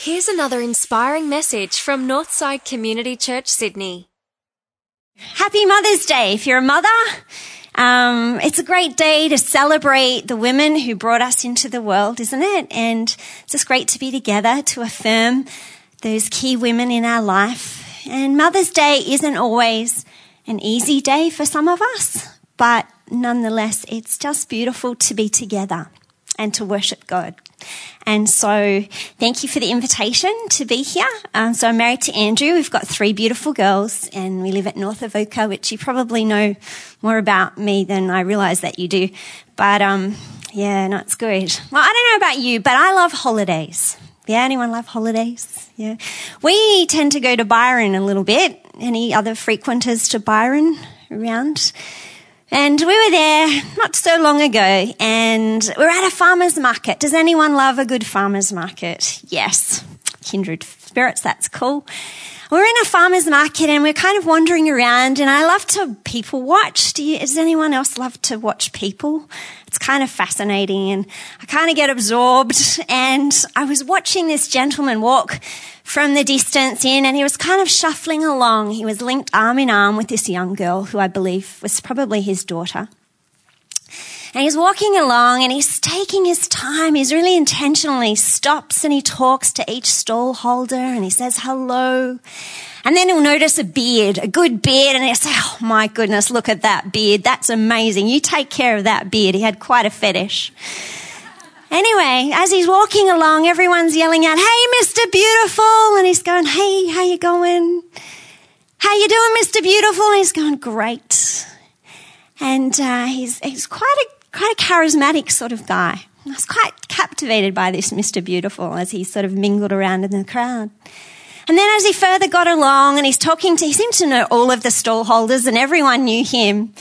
Here's another inspiring message from Northside Community Church, Sydney. Happy Mother's Day if you're a mother. Um, it's a great day to celebrate the women who brought us into the world, isn't it? And it's just great to be together to affirm those key women in our life. And Mother's Day isn't always an easy day for some of us, but nonetheless, it's just beautiful to be together and to worship God. And so thank you for the invitation to be here. Um, so I'm married to Andrew. We've got three beautiful girls and we live at North Avoca, which you probably know more about me than I realize that you do. But, um, yeah, no, it's good. Well, I don't know about you, but I love holidays. Yeah, anyone love holidays? Yeah. We tend to go to Byron a little bit. Any other frequenters to Byron around? And we were there not so long ago and we're at a farmer's market. Does anyone love a good farmer's market? Yes. Kindred spirits, that's cool. We're in a farmer's market and we're kind of wandering around and I love to people watch. Do you, does anyone else love to watch people? It's kind of fascinating and I kind of get absorbed and I was watching this gentleman walk from the distance in and he was kind of shuffling along. He was linked arm in arm with this young girl who I believe was probably his daughter. And he's walking along and he's taking his time. He's really intentionally stops and he talks to each stall holder and he says hello. And then he'll notice a beard, a good beard, and he'll say, Oh my goodness, look at that beard. That's amazing. You take care of that beard. He had quite a fetish. Anyway, as he's walking along, everyone's yelling out, "Hey, Mr. Beautiful!" And he's going, "Hey, how you going? How you doing, Mr. Beautiful?" And he's going, "Great." And uh, he's he's quite a quite a charismatic sort of guy. I was quite captivated by this Mr. Beautiful as he sort of mingled around in the crowd. And then as he further got along and he's talking to, he seemed to know all of the stall holders and everyone knew him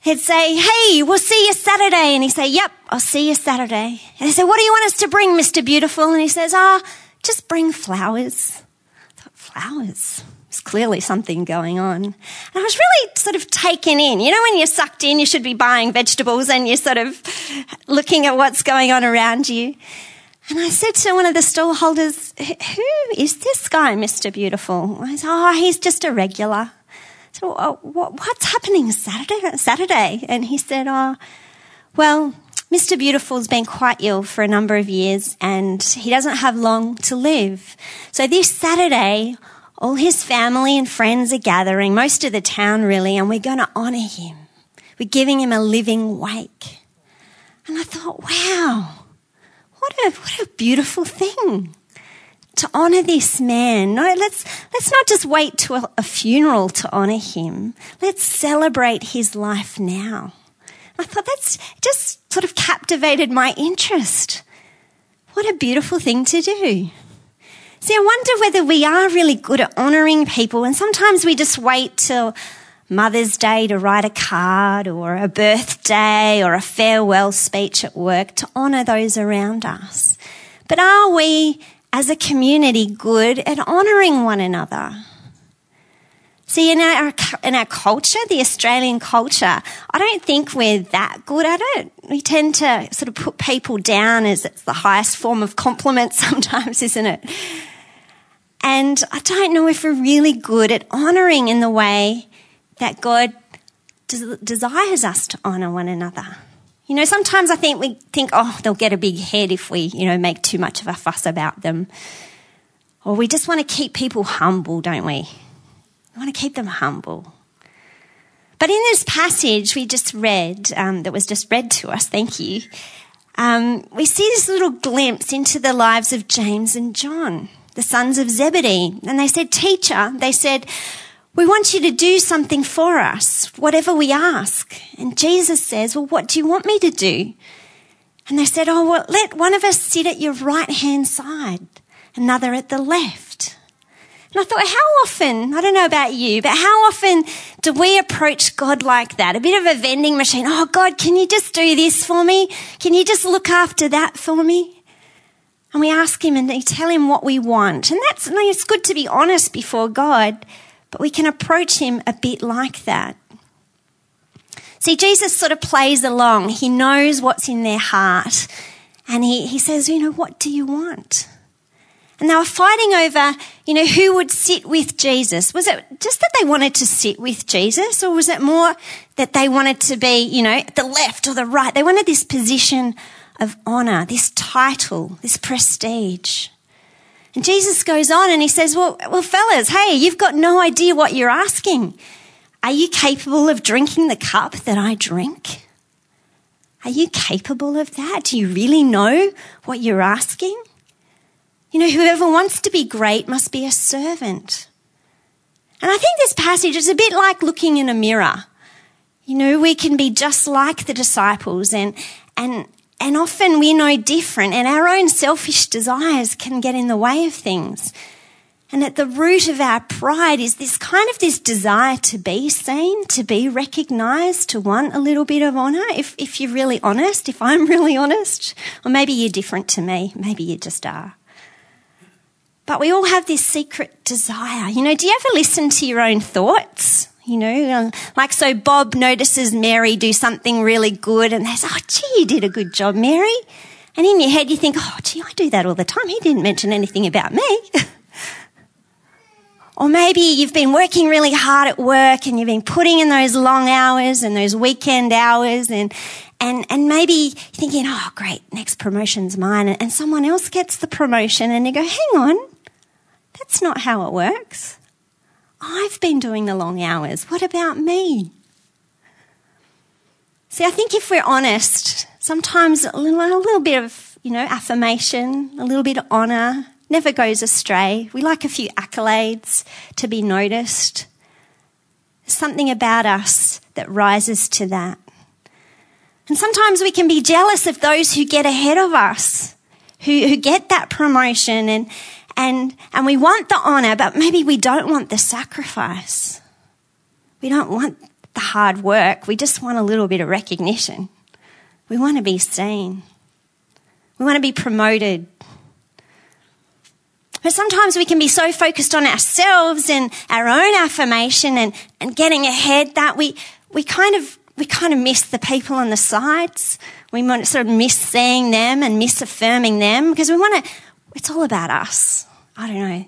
he'd say, Hey, we'll see you Saturday. And he'd say, Yep, I'll see you Saturday. And he said, What do you want us to bring, Mr. Beautiful? And he says, Ah, oh, just bring flowers. I thought, flowers? There's clearly something going on. And I was really sort of taken in. You know, when you're sucked in, you should be buying vegetables and you're sort of looking at what's going on around you. And I said to one of the stall holders, Who is this guy, Mr. Beautiful? I said, Oh, he's just a regular. So, uh, what, what's happening Saturday? Saturday? And he said, oh, well, Mr. Beautiful's been quite ill for a number of years and he doesn't have long to live. So this Saturday, all his family and friends are gathering, most of the town really, and we're going to honour him. We're giving him a living wake. And I thought, wow, what a, what a beautiful thing to honor this man. No, let's, let's not just wait to a, a funeral to honor him. Let's celebrate his life now. I thought that's just sort of captivated my interest. What a beautiful thing to do. See, I wonder whether we are really good at honoring people and sometimes we just wait till Mother's Day to write a card or a birthday or a farewell speech at work to honor those around us. But are we as a community good at honouring one another. See, in our, in our culture, the Australian culture, I don't think we're that good at it. We tend to sort of put people down as it's the highest form of compliment sometimes, isn't it? And I don't know if we're really good at honouring in the way that God des- desires us to honour one another. You know, sometimes I think we think, oh, they'll get a big head if we, you know, make too much of a fuss about them. Or we just want to keep people humble, don't we? We want to keep them humble. But in this passage we just read, um, that was just read to us, thank you, um, we see this little glimpse into the lives of James and John, the sons of Zebedee. And they said, Teacher, they said, we want you to do something for us, whatever we ask. And Jesus says, Well, what do you want me to do? And they said, Oh, well, let one of us sit at your right hand side, another at the left. And I thought, how often, I don't know about you, but how often do we approach God like that? A bit of a vending machine. Oh, God, can you just do this for me? Can you just look after that for me? And we ask Him and we tell Him what we want. And that's, it's good to be honest before God. But we can approach him a bit like that. See, Jesus sort of plays along. He knows what's in their heart. And he, he says, you know, what do you want? And they were fighting over, you know, who would sit with Jesus. Was it just that they wanted to sit with Jesus or was it more that they wanted to be, you know, the left or the right? They wanted this position of honor, this title, this prestige. And Jesus goes on and he says, well, well, fellas, hey, you've got no idea what you're asking. Are you capable of drinking the cup that I drink? Are you capable of that? Do you really know what you're asking? You know, whoever wants to be great must be a servant. And I think this passage is a bit like looking in a mirror. You know, we can be just like the disciples and, and, and often we're no different and our own selfish desires can get in the way of things. And at the root of our pride is this kind of this desire to be seen, to be recognized, to want a little bit of honor. If, if you're really honest, if I'm really honest, or maybe you're different to me, maybe you just are. But we all have this secret desire. You know, do you ever listen to your own thoughts? You know, um, like so Bob notices Mary do something really good and they say, oh, gee, you did a good job, Mary. And in your head you think, oh, gee, I do that all the time. He didn't mention anything about me. or maybe you've been working really hard at work and you've been putting in those long hours and those weekend hours and, and, and maybe thinking, oh, great, next promotion's mine. And someone else gets the promotion and you go, hang on, that's not how it works. I've been doing the long hours. What about me? See, I think if we're honest, sometimes a little, a little bit of, you know, affirmation, a little bit of honour never goes astray. We like a few accolades to be noticed. Something about us that rises to that. And sometimes we can be jealous of those who get ahead of us, who, who get that promotion and, and, and we want the honor, but maybe we don't want the sacrifice. We don't want the hard work. We just want a little bit of recognition. We want to be seen. We want to be promoted. But sometimes we can be so focused on ourselves and our own affirmation and, and getting ahead that we, we kind of, we kind of miss the people on the sides. We sort of miss seeing them and miss affirming them because we want to, it's all about us. I don't know.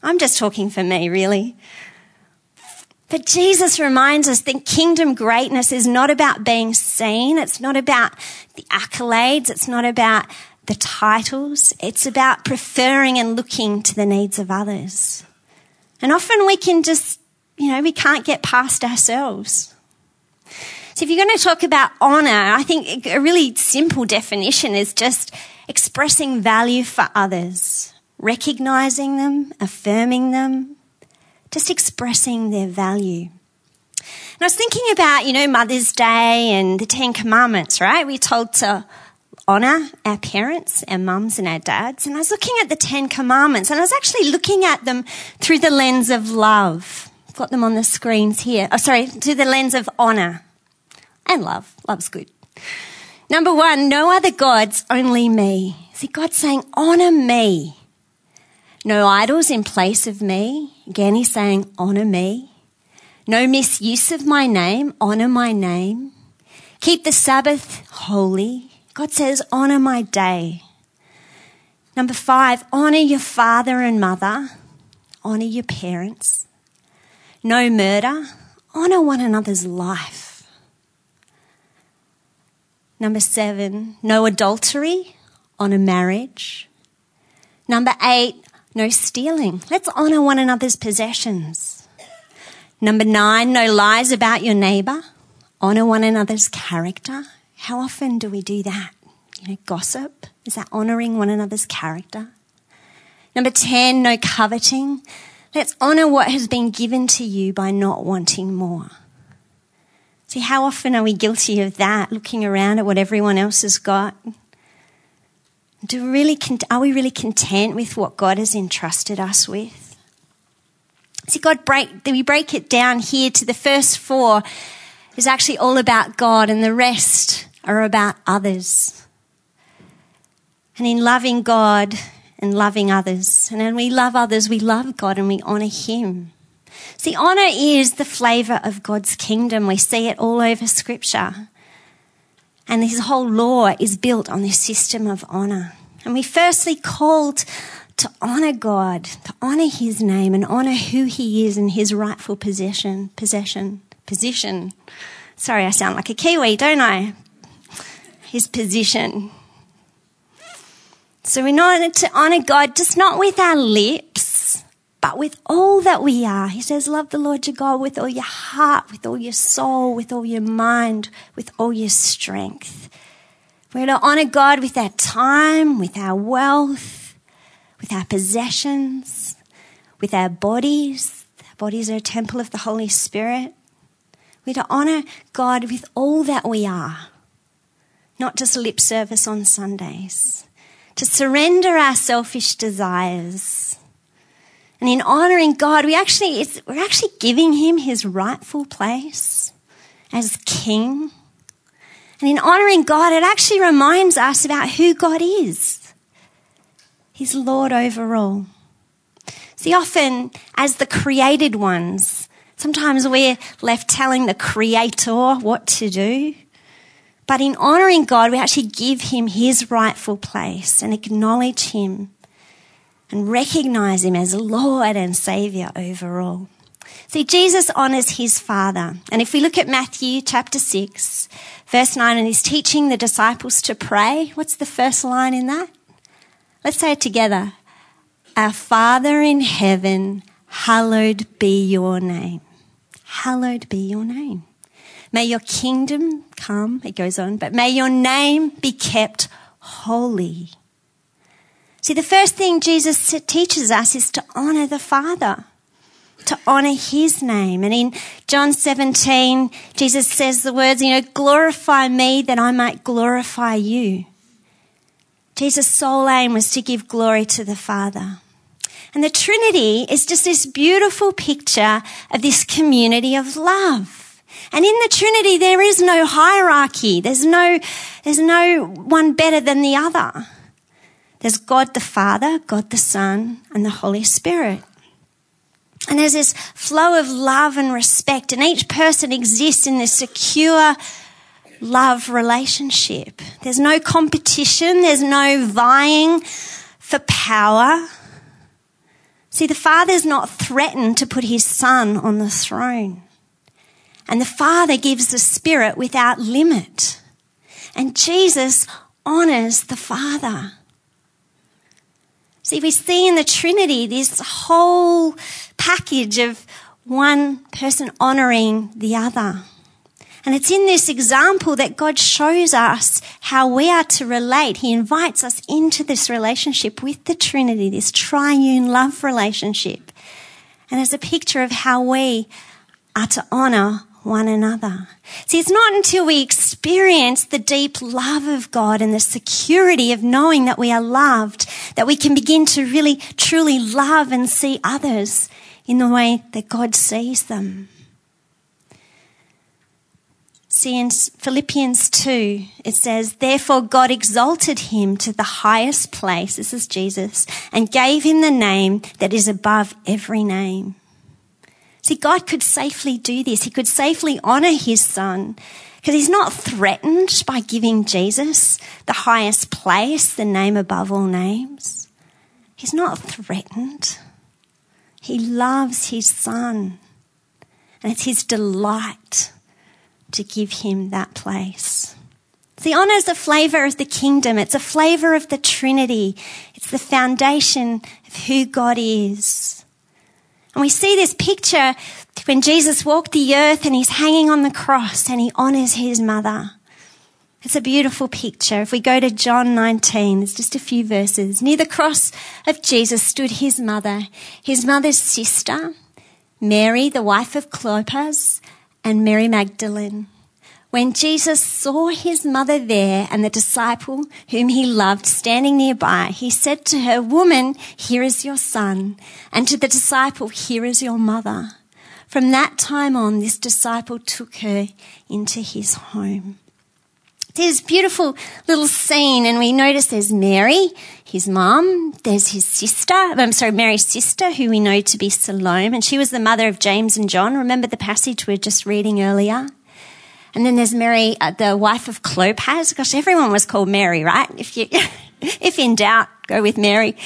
I'm just talking for me, really. But Jesus reminds us that kingdom greatness is not about being seen. It's not about the accolades. It's not about the titles. It's about preferring and looking to the needs of others. And often we can just, you know, we can't get past ourselves. So if you're going to talk about honor, I think a really simple definition is just expressing value for others recognizing them, affirming them, just expressing their value. And I was thinking about, you know, Mother's Day and the Ten Commandments, right? We're told to honour our parents, our mums and our dads. And I was looking at the Ten Commandments and I was actually looking at them through the lens of love. I've got them on the screens here. Oh, sorry, through the lens of honour and love. Love's good. Number one, no other gods, only me. See, God's saying, honour me. No idols in place of me. Again, he's saying, honor me. No misuse of my name. Honor my name. Keep the Sabbath holy. God says, honor my day. Number five, honor your father and mother. Honor your parents. No murder. Honor one another's life. Number seven, no adultery. Honor marriage. Number eight, no stealing. Let's honor one another's possessions. Number nine, no lies about your neighbor. Honor one another's character. How often do we do that? You know, gossip. Is that honoring one another's character? Number 10, no coveting. Let's honor what has been given to you by not wanting more. See, how often are we guilty of that, looking around at what everyone else has got do really, are we really content with what God has entrusted us with? See, God break, we break it down here to the first four is actually all about God and the rest are about others. And in loving God and loving others, and when we love others, we love God and we honor Him. See, honor is the flavor of God's kingdom. We see it all over scripture. And his whole law is built on this system of honor. And we firstly called to honor God, to honor his name and honor who he is and his rightful possession, possession, position. Sorry, I sound like a Kiwi, don't I? His position. So we need to honor God just not with our lips, but with all that we are. He says, love the Lord your God with all your heart, with all your soul, with all your mind, with all your strength. We're to honor God with our time, with our wealth, with our possessions, with our bodies. Our bodies are a temple of the Holy Spirit. We're to honor God with all that we are, not just lip service on Sundays to surrender our selfish desires. And in honoring God, we actually, we're actually giving him his rightful place as king. And in honoring God, it actually reminds us about who God is. He's Lord over all. See, often as the created ones, sometimes we're left telling the creator what to do. But in honoring God, we actually give him his rightful place and acknowledge him and recognize him as Lord and Savior over all. See, Jesus honors his Father. And if we look at Matthew chapter 6, verse 9, and he's teaching the disciples to pray, what's the first line in that? Let's say it together. Our Father in heaven, hallowed be your name. Hallowed be your name. May your kingdom come, it goes on, but may your name be kept holy. See, the first thing Jesus teaches us is to honor the Father, to honor his name. And in John 17, Jesus says the words, you know, glorify me that I might glorify you. Jesus' sole aim was to give glory to the Father. And the Trinity is just this beautiful picture of this community of love. And in the Trinity, there is no hierarchy. There's no, there's no one better than the other. There's God the Father, God the Son, and the Holy Spirit. And there's this flow of love and respect, and each person exists in this secure love relationship. There's no competition, there's no vying for power. See, the Father's not threatened to put his Son on the throne. And the Father gives the Spirit without limit. And Jesus honors the Father. See, we see in the Trinity this whole package of one person honoring the other. And it's in this example that God shows us how we are to relate. He invites us into this relationship with the Trinity, this triune love relationship. And as a picture of how we are to honor one another. See, it's not until we experience the deep love of God and the security of knowing that we are loved that we can begin to really, truly love and see others in the way that God sees them. See, in Philippians 2, it says, Therefore God exalted him to the highest place, this is Jesus, and gave him the name that is above every name See, God could safely do this. He could safely honor his son because he's not threatened by giving Jesus the highest place, the name above all names. He's not threatened. He loves his son and it's his delight to give him that place. The honor is a flavor of the kingdom. It's a flavor of the Trinity. It's the foundation of who God is. And we see this picture when Jesus walked the earth and he's hanging on the cross and he honors his mother. It's a beautiful picture. If we go to John 19, it's just a few verses. Near the cross of Jesus stood his mother, his mother's sister, Mary, the wife of Clopas, and Mary Magdalene. When Jesus saw his mother there and the disciple whom he loved standing nearby, he said to her, Woman, here is your son. And to the disciple, Here is your mother. From that time on, this disciple took her into his home. There's a beautiful little scene, and we notice there's Mary, his mom, there's his sister, I'm sorry, Mary's sister, who we know to be Salome, and she was the mother of James and John. Remember the passage we were just reading earlier? And then there's Mary, uh, the wife of Clopas. Gosh, everyone was called Mary, right? If you, if in doubt, go with Mary.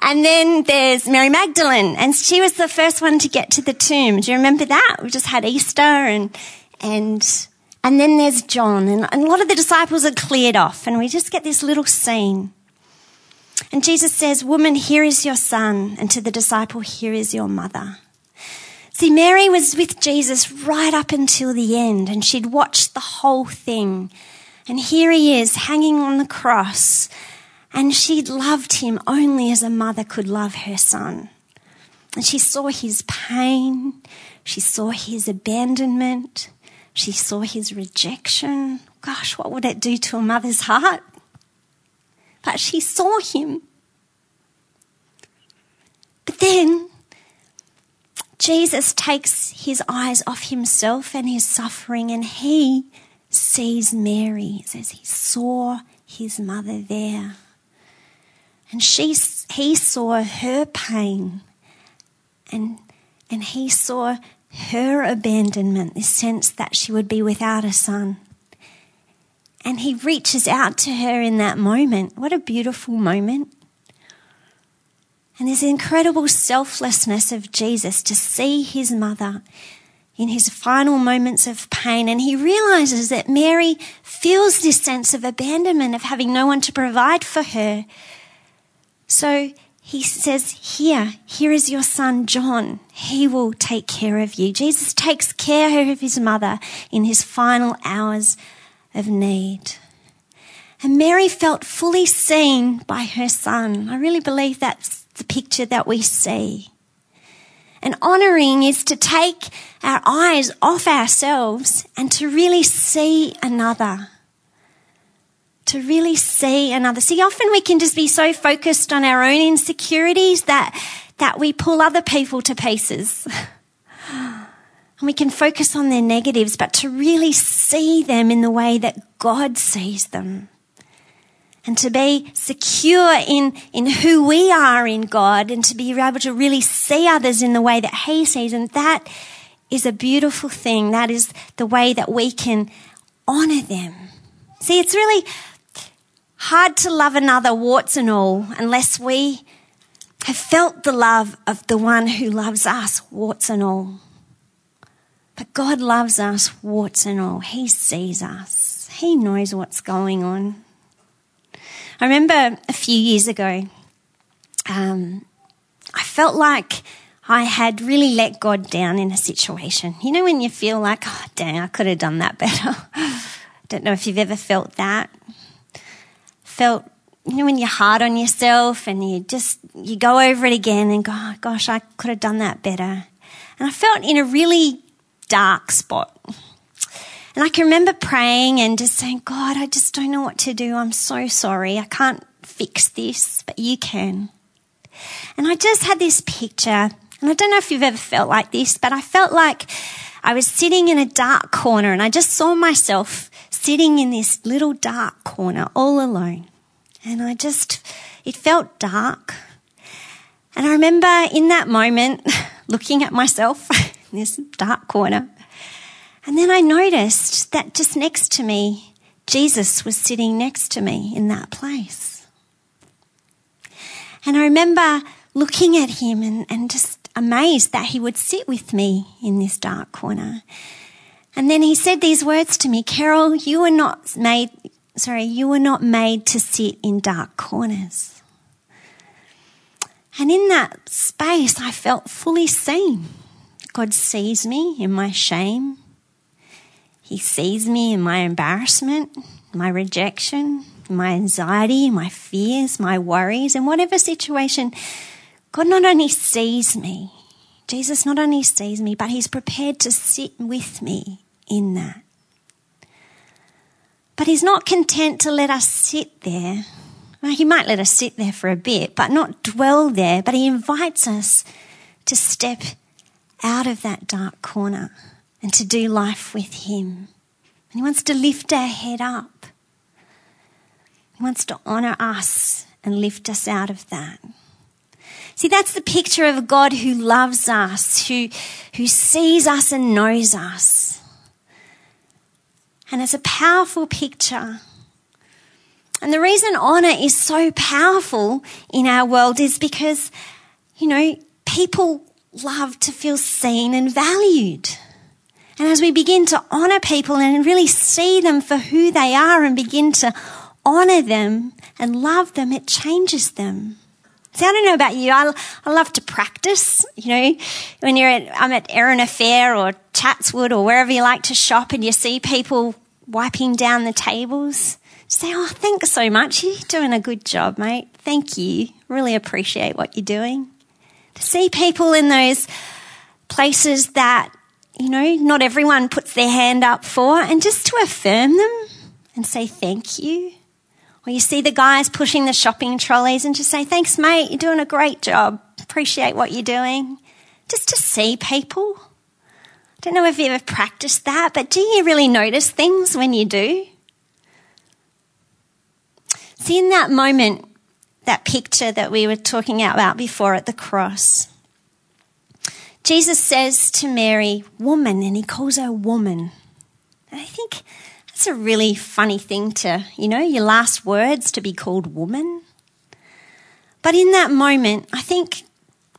And then there's Mary Magdalene, and she was the first one to get to the tomb. Do you remember that? We just had Easter and, and, and then there's John, and, and a lot of the disciples are cleared off, and we just get this little scene. And Jesus says, Woman, here is your son, and to the disciple, here is your mother. See, Mary was with Jesus right up until the end, and she'd watched the whole thing. And here he is hanging on the cross, and she'd loved him only as a mother could love her son. And she saw his pain, she saw his abandonment, she saw his rejection. Gosh, what would it do to a mother's heart? But she saw him. But then Jesus takes his eyes off himself and his suffering and he sees Mary. It says he saw his mother there. And she, he saw her pain and, and he saw her abandonment, this sense that she would be without a son. And he reaches out to her in that moment. What a beautiful moment. And this incredible selflessness of Jesus to see his mother in his final moments of pain. And he realizes that Mary feels this sense of abandonment, of having no one to provide for her. So he says, Here, here is your son John. He will take care of you. Jesus takes care of his mother in his final hours of need. And Mary felt fully seen by her son. I really believe that's the picture that we see. And honoring is to take our eyes off ourselves and to really see another. To really see another. See, often we can just be so focused on our own insecurities that, that we pull other people to pieces. and we can focus on their negatives, but to really see them in the way that God sees them and to be secure in, in who we are in God and to be able to really see others in the way that He sees. And that is a beautiful thing. That is the way that we can honor them. See, it's really hard to love another, warts and all, unless we have felt the love of the one who loves us, warts and all. But God loves us, warts and all. He sees us. He knows what's going on. I remember a few years ago, um, I felt like I had really let God down in a situation. You know, when you feel like, oh, dang, I could have done that better. I Don't know if you've ever felt that. Felt, you know, when you're hard on yourself and you just, you go over it again and go, oh, gosh, I could have done that better. And I felt in a really dark spot. And I can remember praying and just saying, God, I just don't know what to do. I'm so sorry. I can't fix this, but you can. And I just had this picture, and I don't know if you've ever felt like this, but I felt like I was sitting in a dark corner and I just saw myself sitting in this little dark corner all alone. And I just, it felt dark. And I remember in that moment looking at myself in this dark corner and then I noticed that just next to me, Jesus was sitting next to me in that place. And I remember looking at him and, and just amazed that he would sit with me in this dark corner. And then he said these words to me, Kerrell, you were not made, sorry, you were not made to sit in dark corners. And in that space, I felt fully seen. God sees me in my shame. He sees me in my embarrassment, my rejection, my anxiety, my fears, my worries, in whatever situation. God not only sees me, Jesus not only sees me, but He's prepared to sit with me in that. But He's not content to let us sit there. Well, he might let us sit there for a bit, but not dwell there. But He invites us to step out of that dark corner and to do life with Him. And He wants to lift our head up. He wants to honor us and lift us out of that. See, that's the picture of a God who loves us, who, who sees us and knows us. And it's a powerful picture. And the reason honor is so powerful in our world is because, you know, people love to feel seen and valued. And as we begin to honor people and really see them for who they are and begin to honor them and love them, it changes them. See, I don't know about you. I, I love to practice. You know, when you're at, I'm at Erina Fair or Chatswood or wherever you like to shop and you see people wiping down the tables, say, Oh, thanks so much. You're doing a good job, mate. Thank you. Really appreciate what you're doing. To see people in those places that, you know, not everyone puts their hand up for and just to affirm them and say thank you. Or you see the guys pushing the shopping trolleys and just say, thanks, mate, you're doing a great job. Appreciate what you're doing. Just to see people. I don't know if you ever practiced that, but do you really notice things when you do? See, in that moment, that picture that we were talking about before at the cross, Jesus says to Mary, woman, and he calls her woman. I think that's a really funny thing to, you know, your last words to be called woman. But in that moment, I think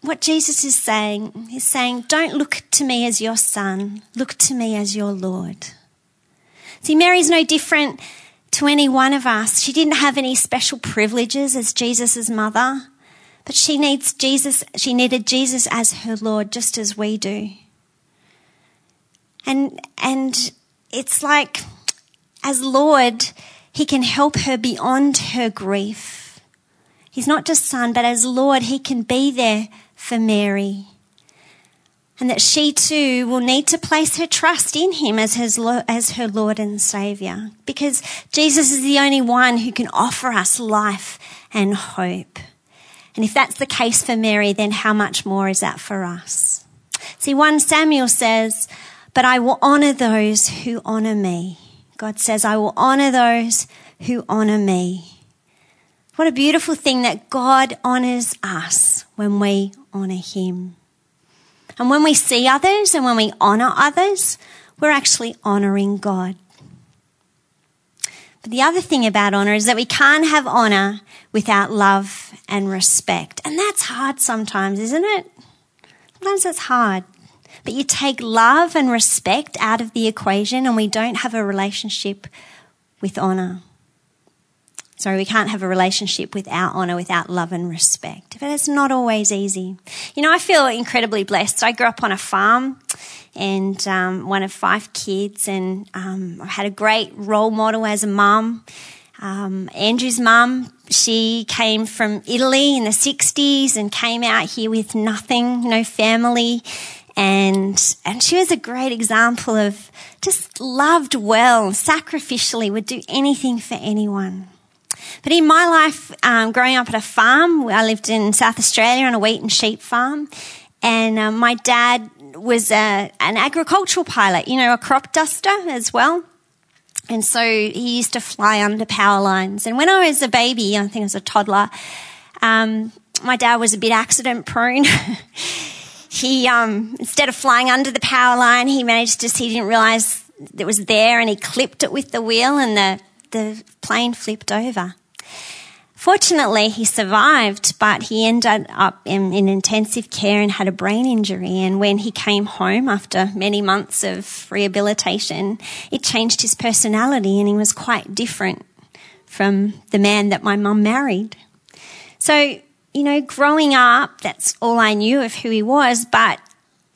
what Jesus is saying is saying, don't look to me as your son, look to me as your Lord. See, Mary's no different to any one of us. She didn't have any special privileges as Jesus' mother, but she needs Jesus, she needed Jesus as her Lord just as we do. And, and it's like, as Lord, He can help her beyond her grief. He's not just Son, but as Lord, He can be there for Mary. And that she too will need to place her trust in Him as, his, as her Lord and Saviour. Because Jesus is the only one who can offer us life and hope. And if that's the case for Mary, then how much more is that for us? See, 1 Samuel says, But I will honour those who honour me. God says, I will honor those who honor me. What a beautiful thing that God honors us when we honor him. And when we see others and when we honor others, we're actually honoring God. But the other thing about honor is that we can't have honor without love and respect. And that's hard sometimes, isn't it? Sometimes that's hard. But you take love and respect out of the equation and we don't have a relationship with honor. Sorry, we can't have a relationship without honor, without love and respect. But it's not always easy. You know, I feel incredibly blessed. I grew up on a farm and um, one of five kids, and um, I had a great role model as a mum. Um, Andrew's mum, she came from Italy in the 60s and came out here with nothing, no family and and she was a great example of just loved well, sacrificially, would do anything for anyone. But in my life, um, growing up at a farm, I lived in South Australia on a wheat and sheep farm, and um, my dad was a, an agricultural pilot, you know, a crop duster as well. And so he used to fly under power lines. And when I was a baby, I think I was a toddler, um, my dad was a bit accident prone. he, um, instead of flying under the power line, he managed to, he didn't realize it was there and he clipped it with the wheel and the, the plane flipped over. Fortunately, he survived, but he ended up in, in, intensive care and had a brain injury. And when he came home after many months of rehabilitation, it changed his personality and he was quite different from the man that my mum married. So you know, growing up, that's all I knew of who he was, but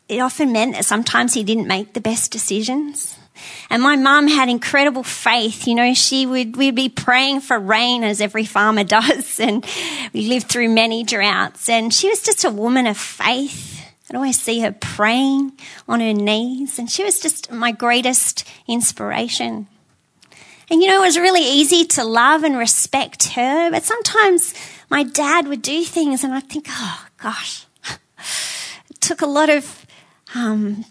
it often meant that sometimes he didn't make the best decisions. And my mum had incredible faith. You know, she would, we'd be praying for rain as every farmer does. And we lived through many droughts. And she was just a woman of faith. I'd always see her praying on her knees. And she was just my greatest inspiration. And you know, it was really easy to love and respect her, but sometimes my dad would do things and I'd think, oh gosh, it took a lot of um,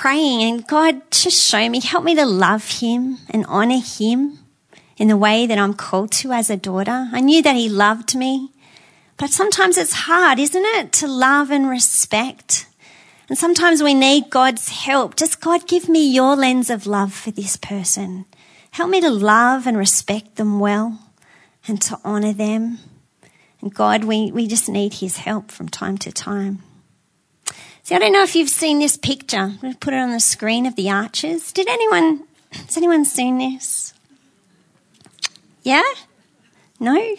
praying and God just show me, help me to love him and honor him in the way that I'm called to as a daughter. I knew that he loved me, but sometimes it's hard, isn't it, to love and respect. And sometimes we need God's help. Just God, give me your lens of love for this person. Help me to love and respect them well and to honor them. And God, we, we just need his help from time to time. See, I don't know if you've seen this picture. To put it on the screen of the arches. Did anyone, has anyone seen this? Yeah? No?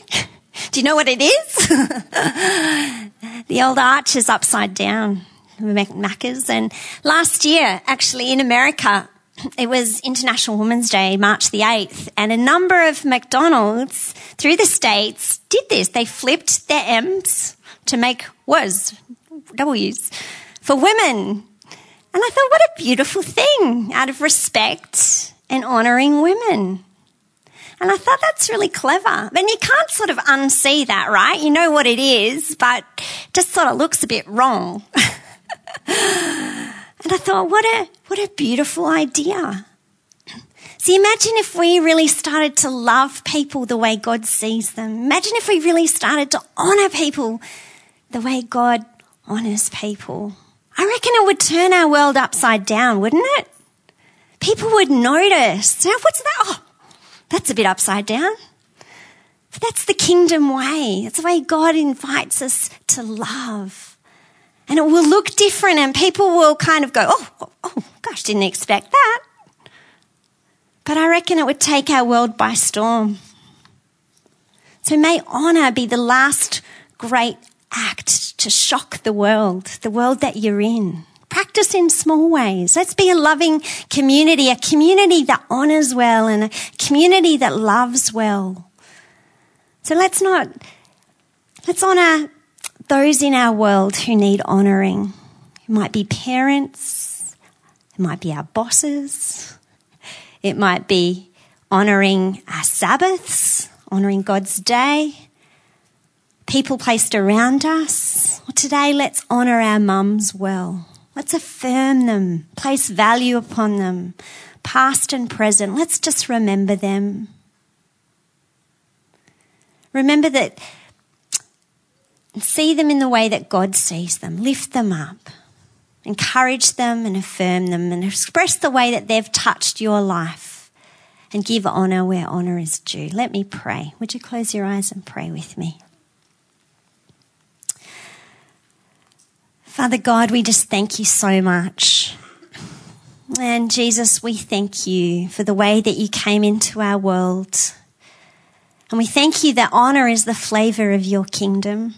Do you know what it is? the old arch is upside down, Macca's. And last year, actually in America, it was International Women's Day, March the 8th, and a number of McDonald's through the States did this. They flipped their M's to make was, W's, for women. And I thought, what a beautiful thing out of respect and honouring women. And I thought that's really clever. Then you can't sort of unsee that, right? You know what it is, but it just sort of looks a bit wrong. and I thought, what a, what a beautiful idea. See, imagine if we really started to love people the way God sees them. Imagine if we really started to honour people the way God honours people. I reckon it would turn our world upside down, wouldn't it? People would notice. What's that? Oh, that's a bit upside down. But that's the kingdom way. It's the way God invites us to love. And it will look different and people will kind of go, oh, oh, oh gosh, didn't expect that. But I reckon it would take our world by storm. So may honour be the last great act to shock the world, the world that you're in. Practice in small ways. Let's be a loving community, a community that honors well and a community that loves well. So let's not, let's honor those in our world who need honoring. It might be parents. It might be our bosses. It might be honoring our Sabbaths, honoring God's day, people placed around us. Today, let's honor our mums well. Let's affirm them, place value upon them, past and present. Let's just remember them. Remember that, see them in the way that God sees them, lift them up, encourage them and affirm them, and express the way that they've touched your life, and give honour where honour is due. Let me pray. Would you close your eyes and pray with me? Father God, we just thank you so much. And Jesus, we thank you for the way that you came into our world. And we thank you that honor is the flavor of your kingdom.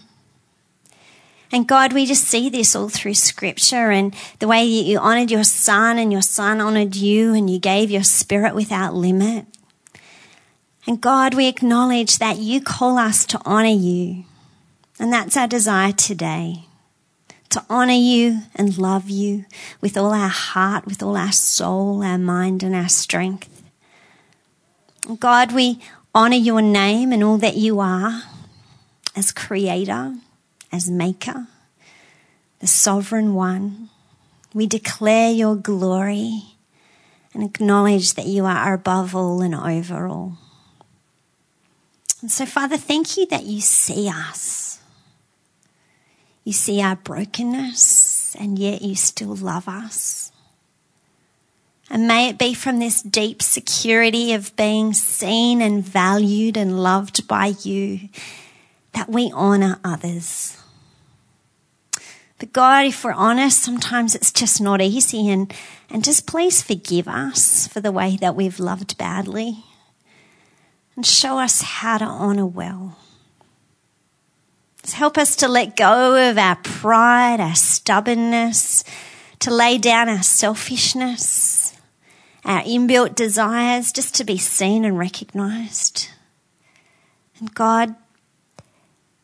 And God, we just see this all through scripture and the way that you honored your son and your son honored you and you gave your spirit without limit. And God, we acknowledge that you call us to honor you. And that's our desire today to honor you and love you with all our heart, with all our soul, our mind, and our strength. God, we honor your name and all that you are as creator, as maker, the sovereign one. We declare your glory and acknowledge that you are above all and over all. And so, Father, thank you that you see us you see our brokenness, and yet you still love us. And may it be from this deep security of being seen and valued and loved by you that we honour others. But God, if we're honest, sometimes it's just not easy and, and just please forgive us for the way that we've loved badly and show us how to honour well. Help us to let go of our pride, our stubbornness, to lay down our selfishness, our inbuilt desires, just to be seen and recognized. And God,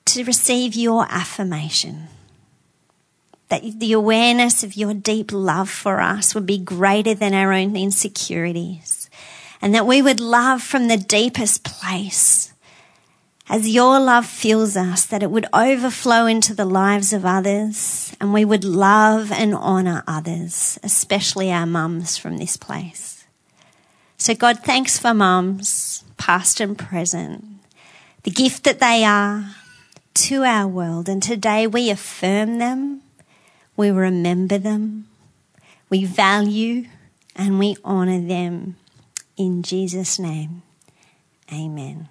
to receive your affirmation. That the awareness of your deep love for us would be greater than our own insecurities. And that we would love from the deepest place as your love fills us, that it would overflow into the lives of others and we would love and honour others, especially our mums from this place. So, God, thanks for mums, past and present, the gift that they are to our world. And today we affirm them, we remember them, we value and we honour them. In Jesus' name, amen.